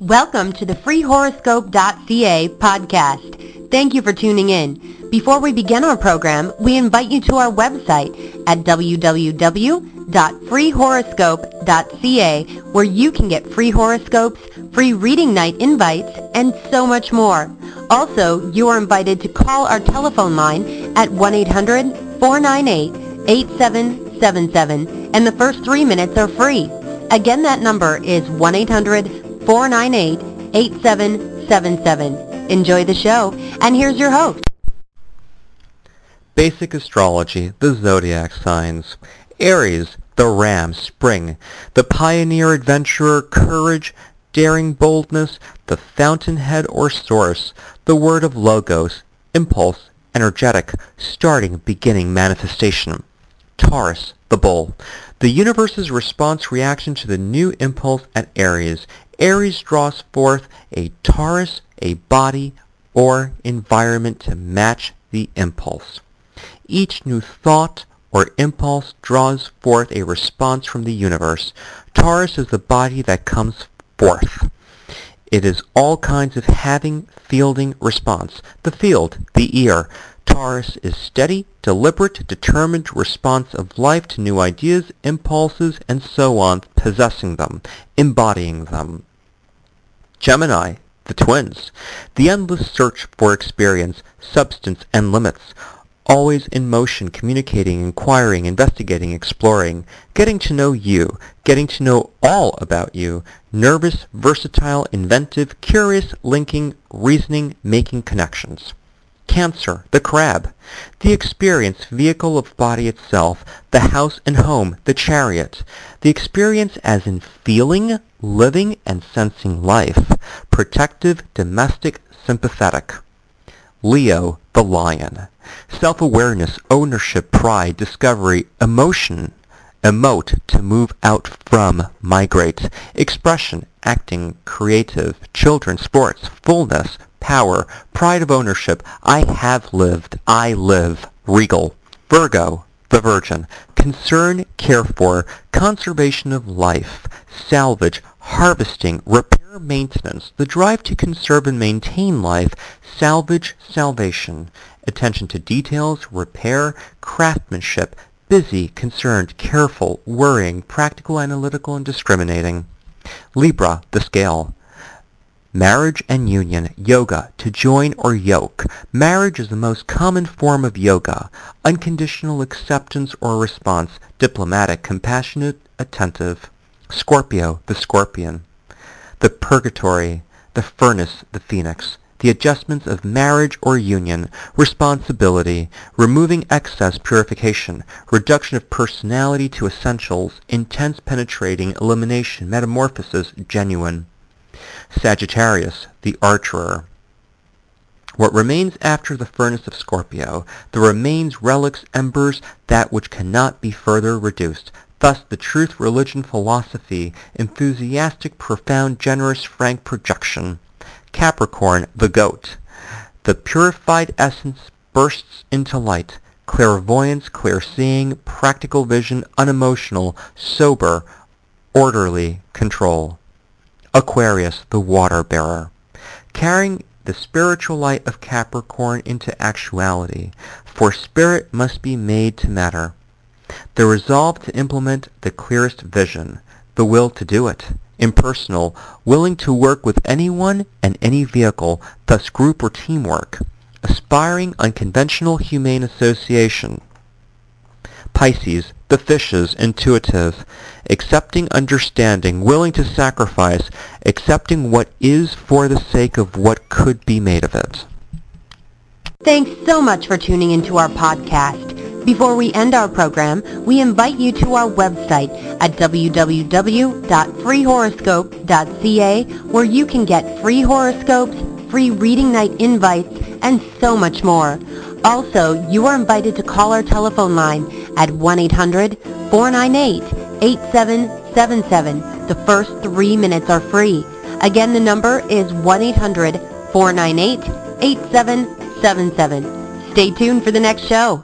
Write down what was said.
Welcome to the freehoroscope.ca podcast. Thank you for tuning in. Before we begin our program, we invite you to our website at www.freehoroscope.ca where you can get free horoscopes, free reading night invites, and so much more. Also, you are invited to call our telephone line at 1-800-498-8777 and the first three minutes are free. Again, that number is 1-800-498-8777. Enjoy the show, and here's your host. Basic astrology, the zodiac signs. Aries, the ram, spring. The pioneer, adventurer, courage, daring, boldness. The fountainhead or source. The word of logos, impulse, energetic, starting, beginning, manifestation. Taurus, the bull. The universe's response reaction to the new impulse at Aries. Aries draws forth a Taurus, a body, or environment to match the impulse. Each new thought or impulse draws forth a response from the universe. Taurus is the body that comes forth. It is all kinds of having, fielding response. The field, the ear. Taurus is steady, deliberate, determined response of life to new ideas, impulses, and so on, possessing them, embodying them. Gemini, the twins, the endless search for experience, substance, and limits, always in motion, communicating, inquiring, investigating, exploring, getting to know you, getting to know all about you, nervous, versatile, inventive, curious, linking, reasoning, making connections. Cancer, the crab, the experience, vehicle of body itself, the house and home, the chariot, the experience as in feeling, living, and sensing life, protective, domestic, sympathetic. Leo, the lion, self-awareness, ownership, pride, discovery, emotion, emote, to move out from, migrate, expression, acting, creative, children, sports, fullness, power, pride of ownership, I have lived, I live, regal. Virgo, the virgin, concern, care for, conservation of life, salvage, harvesting, repair, maintenance, the drive to conserve and maintain life, salvage, salvation, attention to details, repair, craftsmanship, busy, concerned, careful, worrying, practical, analytical, and discriminating. Libra, the scale, Marriage and union, yoga, to join or yoke. Marriage is the most common form of yoga. Unconditional acceptance or response, diplomatic, compassionate, attentive. Scorpio, the scorpion. The purgatory, the furnace, the phoenix. The adjustments of marriage or union, responsibility, removing excess purification, reduction of personality to essentials, intense penetrating, elimination, metamorphosis, genuine. Sagittarius, the archer. What remains after the furnace of Scorpio, the remains, relics, embers, that which cannot be further reduced. Thus the truth, religion, philosophy, enthusiastic, profound, generous, frank projection. Capricorn, the goat. The purified essence bursts into light. Clairvoyance, clear-seeing, practical vision, unemotional, sober, orderly, control. Aquarius, the water bearer, carrying the spiritual light of Capricorn into actuality, for spirit must be made to matter. The resolve to implement the clearest vision, the will to do it, impersonal, willing to work with anyone and any vehicle, thus group or teamwork, aspiring unconventional humane association. Pisces, the fishes, intuitive, accepting understanding, willing to sacrifice, accepting what is for the sake of what could be made of it. Thanks so much for tuning into our podcast. Before we end our program, we invite you to our website at www.freehoroscope.ca where you can get free horoscopes, free reading night invites, and so much more. Also, you are invited to call our telephone line at 1-800-498-8777. The first three minutes are free. Again, the number is 1-800-498-8777. Stay tuned for the next show.